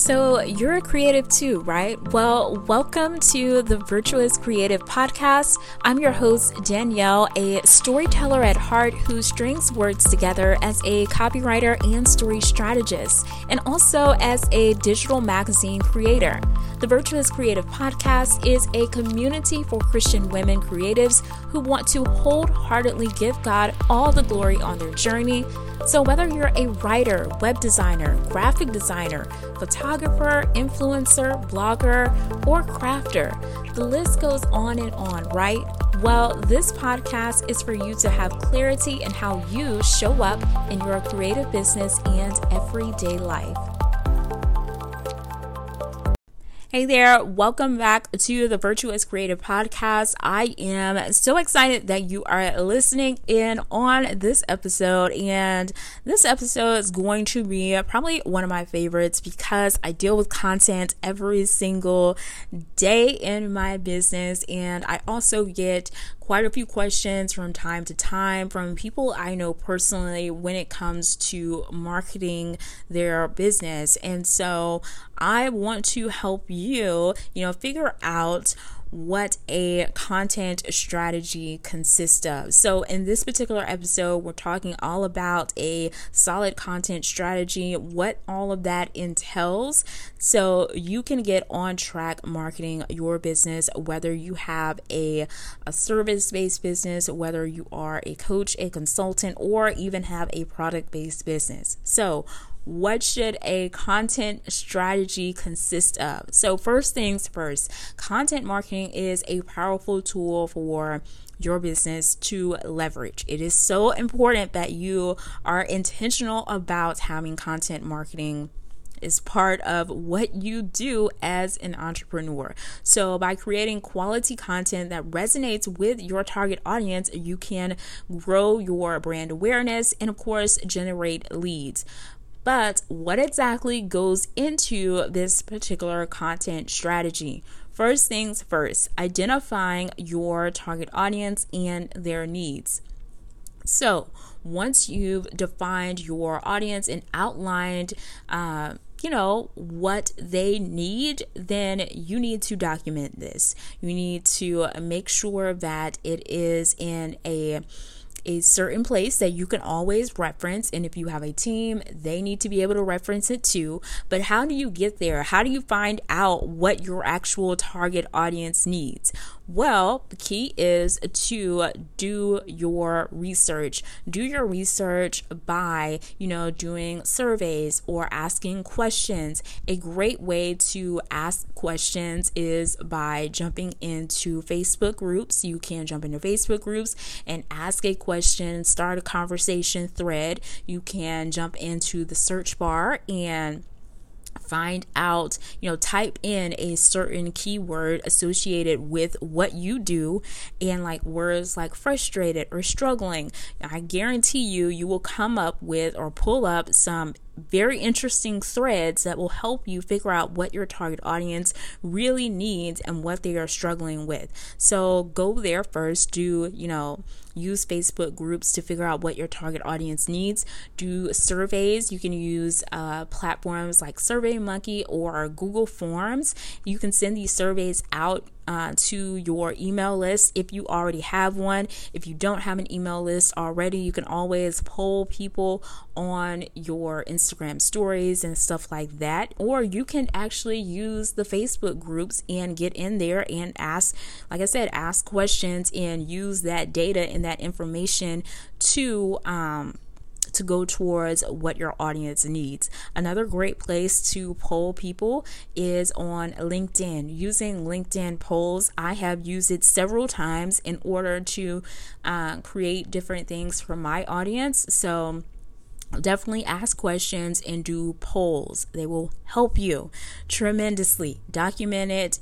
So, you're a creative too, right? Well, welcome to the Virtuous Creative Podcast. I'm your host, Danielle, a storyteller at heart who strings words together as a copywriter and story strategist, and also as a digital magazine creator. The Virtuous Creative Podcast is a community for Christian women creatives who want to wholeheartedly give God all the glory on their journey. So, whether you're a writer, web designer, graphic designer, photographer, influencer, blogger, or crafter, the list goes on and on, right? Well, this podcast is for you to have clarity in how you show up in your creative business and everyday life. Hey there, welcome back to the Virtuous Creative Podcast. I am so excited that you are listening in on this episode, and this episode is going to be probably one of my favorites because I deal with content every single day in my business, and I also get quite a few questions from time to time from people I know personally when it comes to marketing their business. And so I want to help you, you know, figure out what a content strategy consists of. So, in this particular episode, we're talking all about a solid content strategy, what all of that entails, so you can get on track marketing your business, whether you have a, a service based business, whether you are a coach, a consultant, or even have a product based business. So, what should a content strategy consist of? So, first things first, content marketing is a powerful tool for your business to leverage. It is so important that you are intentional about having content marketing is part of what you do as an entrepreneur. So, by creating quality content that resonates with your target audience, you can grow your brand awareness and, of course, generate leads. But what exactly goes into this particular content strategy? First things first, identifying your target audience and their needs. So, once you've defined your audience and outlined, uh, you know, what they need, then you need to document this. You need to make sure that it is in a a certain place that you can always reference. And if you have a team, they need to be able to reference it too. But how do you get there? How do you find out what your actual target audience needs? Well, the key is to do your research. Do your research by, you know, doing surveys or asking questions. A great way to ask questions is by jumping into Facebook groups. You can jump into Facebook groups and ask a question, start a conversation thread. You can jump into the search bar and find out, you know, type in a certain keyword associated with what you do and like words like frustrated or struggling. I guarantee you, you will come up with or pull up some very interesting threads that will help you figure out what your target audience really needs and what they are struggling with. So go there first, do, you know, use Facebook groups to figure out what your target audience needs. Do surveys. You can use uh, platforms like SurveyMonkey or Google Forms. You can send these surveys out uh, to your email list if you already have one. If you don't have an email list already, you can always poll people on your Instagram stories and stuff like that. Or you can actually use the Facebook groups and get in there and ask, like I said, ask questions and use that data and that information to, um, to go towards what your audience needs. Another great place to poll people is on LinkedIn. Using LinkedIn polls, I have used it several times in order to uh, create different things for my audience. So, definitely ask questions and do polls. They will help you tremendously. Document it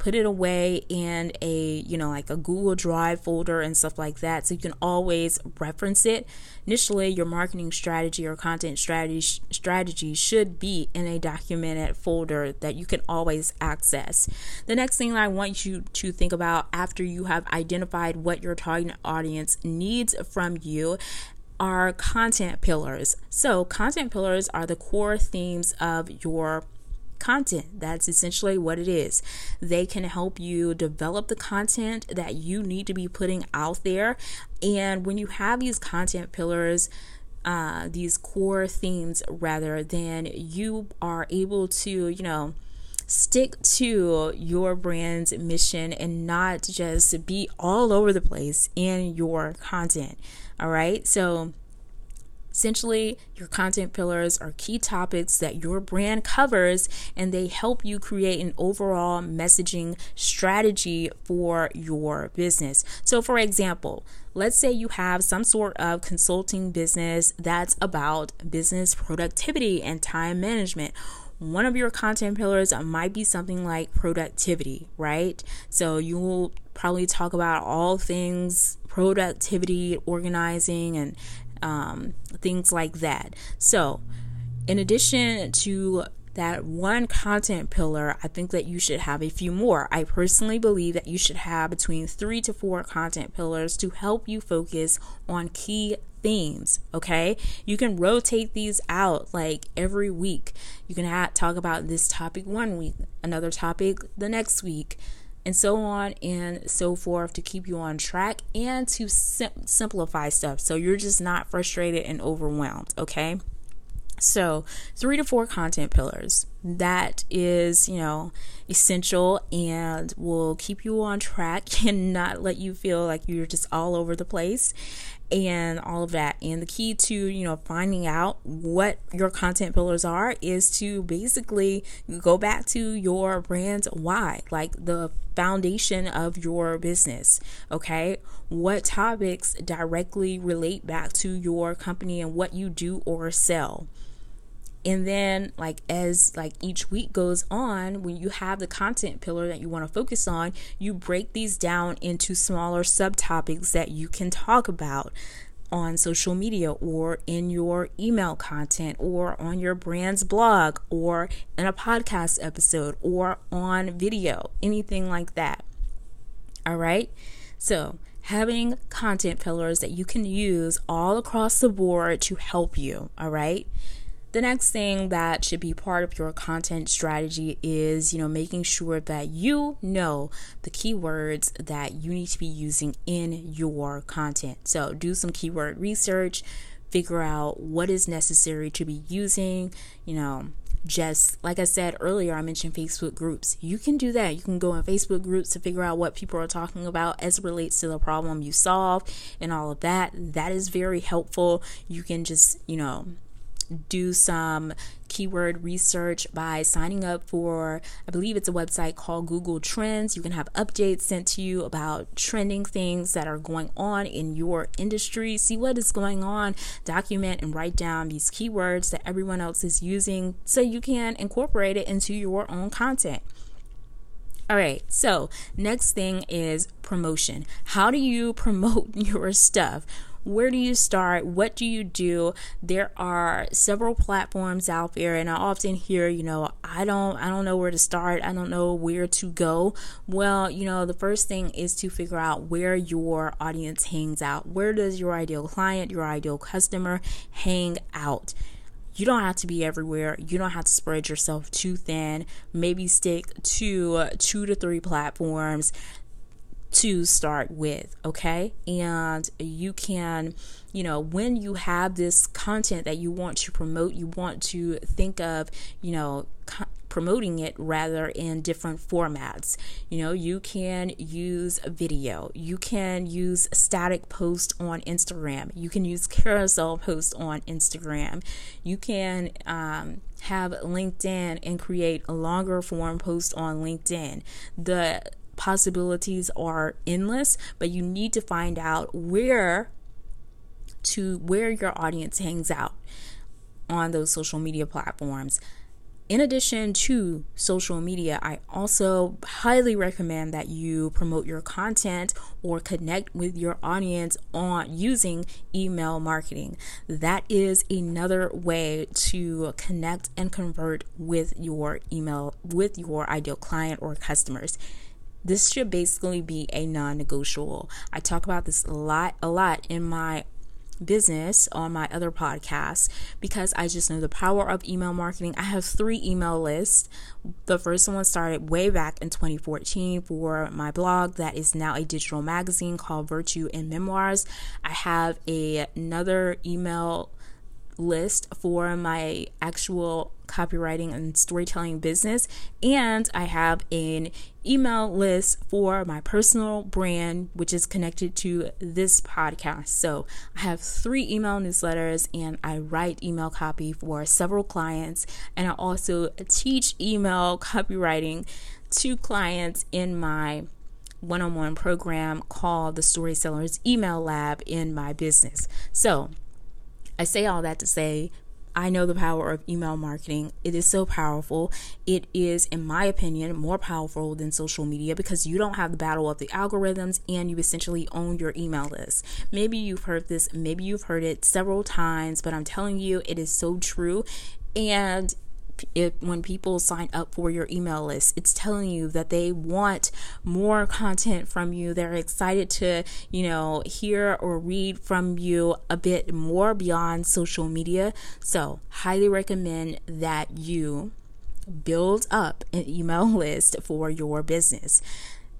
put it away in a you know like a google drive folder and stuff like that. So you can always reference it. Initially your marketing strategy or content strategy strategy should be in a documented folder that you can always access. The next thing i want you to think about after you have identified what your target audience needs from you are content pillars. So content pillars are the core themes of your content. That's essentially what it is. They can help you develop the content that you need to be putting out there. And when you have these content pillars, uh, these core themes rather, then you are able to, you know, stick to your brand's mission and not just be all over the place in your content. All right. So, Essentially, your content pillars are key topics that your brand covers and they help you create an overall messaging strategy for your business. So, for example, let's say you have some sort of consulting business that's about business productivity and time management one of your content pillars might be something like productivity, right? So you will probably talk about all things productivity, organizing, and um, things like that. So, in addition to that one content pillar, I think that you should have a few more. I personally believe that you should have between three to four content pillars to help you focus on key themes. Okay, you can rotate these out like every week. You can talk about this topic one week, another topic the next week and so on and so forth to keep you on track and to sim- simplify stuff so you're just not frustrated and overwhelmed, okay? So, three to four content pillars. That is, you know, essential and will keep you on track and not let you feel like you're just all over the place and all of that. And the key to, you know, finding out what your content pillars are is to basically go back to your brand's why, like the foundation of your business. Okay. What topics directly relate back to your company and what you do or sell? And then like as like each week goes on when you have the content pillar that you want to focus on you break these down into smaller subtopics that you can talk about on social media or in your email content or on your brand's blog or in a podcast episode or on video anything like that. All right so having content pillars that you can use all across the board to help you all right the next thing that should be part of your content strategy is, you know, making sure that you know the keywords that you need to be using in your content. So, do some keyword research, figure out what is necessary to be using, you know, just like I said earlier, I mentioned Facebook groups. You can do that. You can go in Facebook groups to figure out what people are talking about as it relates to the problem you solve and all of that. That is very helpful. You can just, you know, do some keyword research by signing up for, I believe it's a website called Google Trends. You can have updates sent to you about trending things that are going on in your industry. See what is going on, document and write down these keywords that everyone else is using so you can incorporate it into your own content. All right, so next thing is promotion. How do you promote your stuff? Where do you start? What do you do? There are several platforms out there and i often hear you know i don't i don't know where to start. I don't know where to go. Well you know the first thing is to figure out where your audience hangs out. Where does your ideal client your ideal customer hang out? You don't have to be everywhere. You don't have to spread yourself too thin. Maybe stick to two to three platforms to start with, okay? And you can, you know, when you have this content that you want to promote, you want to think of, you know, co- promoting it rather in different formats. You know, you can use video, you can use static post on Instagram, you can use carousel post on Instagram, you can um, have LinkedIn and create a longer form post on LinkedIn. The possibilities are endless, but you need to find out where to where your audience hangs out on those social media platforms. In addition to social media, I also highly recommend that you promote your content or connect with your audience on using email marketing. That is another way to connect and convert with your email with your ideal client or customers this should basically be a non-negotiable. I talk about this a lot a lot in my business on my other podcasts because I just know the power of email marketing. I have three email lists. The first one started way back in 2014 for my blog that is now a digital magazine called Virtue and Memoirs. I have a, another email list for my actual copywriting and storytelling business and I have an email list for my personal brand which is connected to this podcast. So, I have 3 email newsletters and I write email copy for several clients and I also teach email copywriting to clients in my one on one program called the Story Sellers Email Lab in my business. So, I say all that to say I know the power of email marketing. It is so powerful. It is, in my opinion, more powerful than social media because you don't have the battle of the algorithms and you essentially own your email list. Maybe you've heard this, maybe you've heard it several times, but I'm telling you, it is so true. And if when people sign up for your email list it's telling you that they want more content from you. They're excited to you know hear or read from you a bit more beyond social media. So highly recommend that you build up an email list for your business.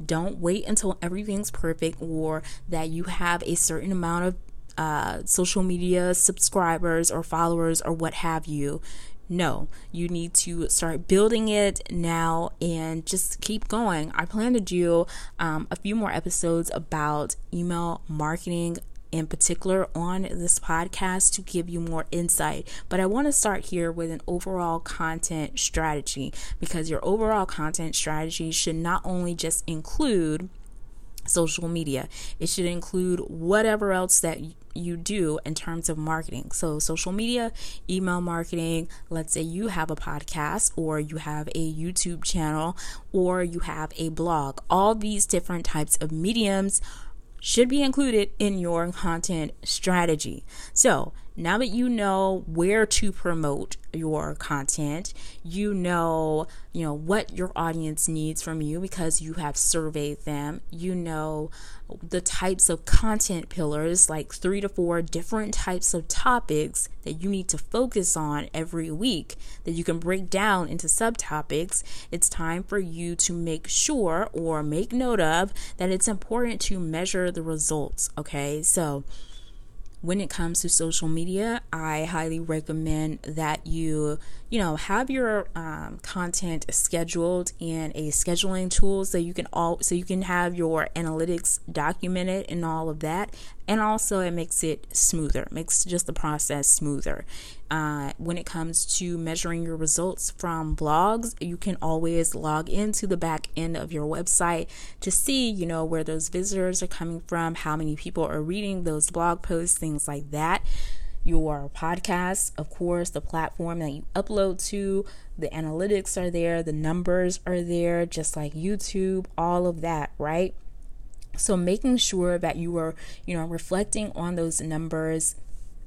Don't wait until everything's perfect or that you have a certain amount of uh, social media subscribers or followers or what have you. No, you need to start building it now and just keep going. I plan to do um, a few more episodes about email marketing in particular on this podcast to give you more insight. But I want to start here with an overall content strategy because your overall content strategy should not only just include social media. It should include whatever else that you do in terms of marketing. So, social media, email marketing, let's say you have a podcast or you have a YouTube channel or you have a blog. All these different types of mediums should be included in your content strategy. So, now that you know where to promote your content, you know, you know what your audience needs from you because you have surveyed them. You know the types of content pillars, like 3 to 4 different types of topics that you need to focus on every week that you can break down into subtopics. It's time for you to make sure or make note of that it's important to measure the results, okay? So, when it comes to social media, I highly recommend that you, you know, have your um, content scheduled in a scheduling tool so you can all so you can have your analytics documented and all of that, and also it makes it smoother, makes just the process smoother. Uh, when it comes to measuring your results from blogs, you can always log into the back end of your website to see, you know, where those visitors are coming from, how many people are reading those blog posts, things like that. Your podcast, of course, the platform that you upload to, the analytics are there, the numbers are there, just like YouTube, all of that, right? So making sure that you are, you know, reflecting on those numbers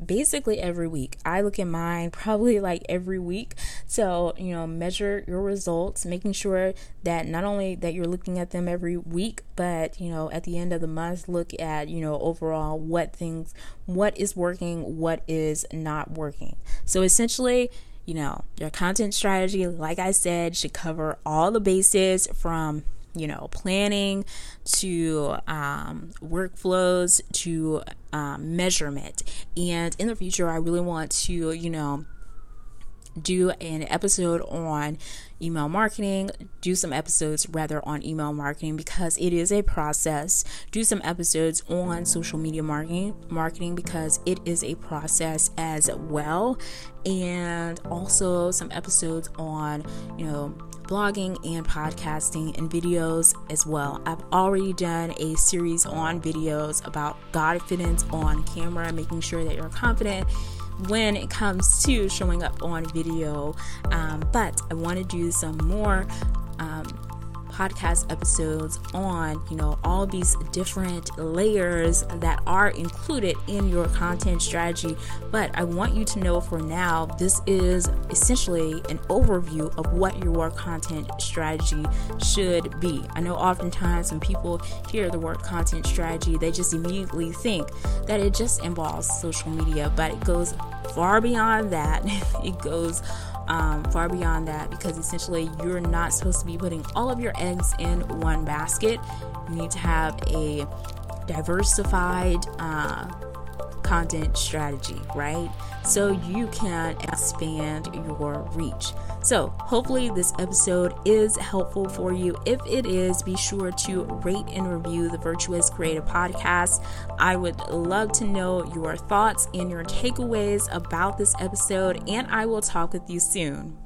basically every week. I look at mine probably like every week. So, you know, measure your results, making sure that not only that you're looking at them every week, but, you know, at the end of the month, look at, you know, overall what things, what is working, what is not working. So essentially, you know, your content strategy, like I said, should cover all the bases from you know, planning to um, workflows to um, measurement. And in the future, I really want to, you know, do an episode on email marketing, do some episodes rather on email marketing because it is a process. Do some episodes on social media marketing, marketing because it is a process as well. And also some episodes on, you know, blogging and podcasting and videos as well. I've already done a series on videos about confidence on camera, making sure that you're confident when it comes to showing up on video. Um, but I want to do some more. Um, podcast episodes on, you know, all these different layers that are included in your content strategy. But I want you to know for now, this is essentially an overview of what your content strategy should be. I know oftentimes when people hear the word content strategy, they just immediately think that it just involves social media, but it goes far beyond that. it goes um, far beyond that because essentially you're not supposed to be putting all of your eggs in one basket. You need to have a diversified uh, content strategy, right? So you can expand your reach. So, hopefully, this episode is helpful for you. If it is, be sure to rate and review the Virtuous Creative Podcast. I would love to know your thoughts and your takeaways about this episode, and I will talk with you soon.